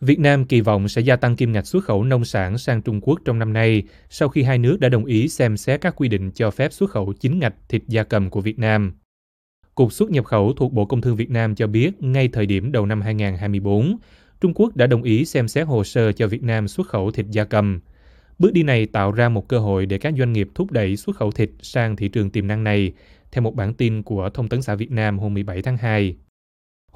Việt Nam kỳ vọng sẽ gia tăng kim ngạch xuất khẩu nông sản sang Trung Quốc trong năm nay sau khi hai nước đã đồng ý xem xét các quy định cho phép xuất khẩu chính ngạch thịt gia cầm của Việt Nam. Cục xuất nhập khẩu thuộc Bộ Công Thương Việt Nam cho biết ngay thời điểm đầu năm 2024, Trung Quốc đã đồng ý xem xét hồ sơ cho Việt Nam xuất khẩu thịt gia cầm. Bước đi này tạo ra một cơ hội để các doanh nghiệp thúc đẩy xuất khẩu thịt sang thị trường tiềm năng này, theo một bản tin của Thông tấn xã Việt Nam hôm 17 tháng 2.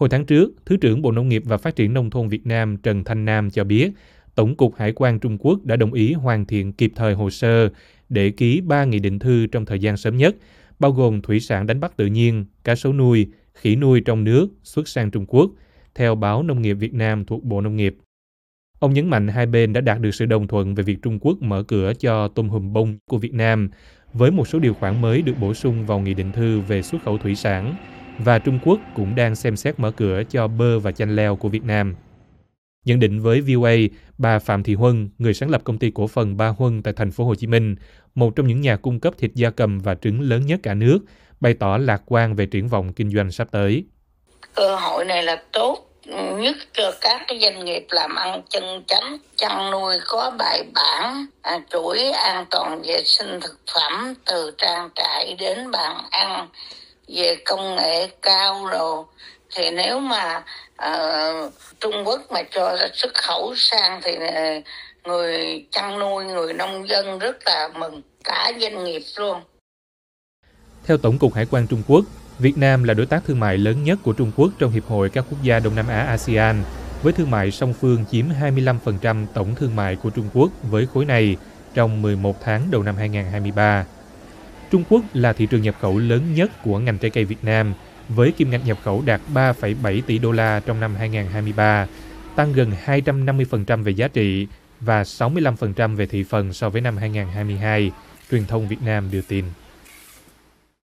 Hồi tháng trước, Thứ trưởng Bộ Nông nghiệp và Phát triển Nông thôn Việt Nam Trần Thanh Nam cho biết, Tổng cục Hải quan Trung Quốc đã đồng ý hoàn thiện kịp thời hồ sơ để ký ba nghị định thư trong thời gian sớm nhất, bao gồm thủy sản đánh bắt tự nhiên, cá sấu nuôi, khỉ nuôi trong nước xuất sang Trung Quốc, theo báo Nông nghiệp Việt Nam thuộc Bộ Nông nghiệp. Ông nhấn mạnh hai bên đã đạt được sự đồng thuận về việc Trung Quốc mở cửa cho tôm hùm bông của Việt Nam với một số điều khoản mới được bổ sung vào nghị định thư về xuất khẩu thủy sản và Trung Quốc cũng đang xem xét mở cửa cho bơ và chanh leo của Việt Nam. Nhận định với VOA, bà Phạm Thị Huân, người sáng lập công ty cổ phần Ba Huân tại thành phố Hồ Chí Minh, một trong những nhà cung cấp thịt gia cầm và trứng lớn nhất cả nước, bày tỏ lạc quan về triển vọng kinh doanh sắp tới. Cơ hội này là tốt nhất cho các cái doanh nghiệp làm ăn chân chánh chăn nuôi có bài bản à, chuỗi an toàn vệ sinh thực phẩm từ trang trại đến bàn ăn về công nghệ cao rồi thì nếu mà uh, Trung Quốc mà cho xuất khẩu sang thì ờ, người chăn nuôi người nông dân rất là mừng cả doanh nghiệp luôn. Theo Tổng cục Hải quan Trung Quốc, Việt Nam là đối tác thương mại lớn nhất của Trung Quốc trong Hiệp hội các quốc gia Đông Nam Á ASEAN, với thương mại song phương chiếm 25% tổng thương mại của Trung Quốc với khối này trong 11 tháng đầu năm 2023. Trung Quốc là thị trường nhập khẩu lớn nhất của ngành trái cây Việt Nam, với kim ngạch nhập khẩu đạt 3,7 tỷ đô la trong năm 2023, tăng gần 250% về giá trị và 65% về thị phần so với năm 2022, truyền thông Việt Nam đưa tin.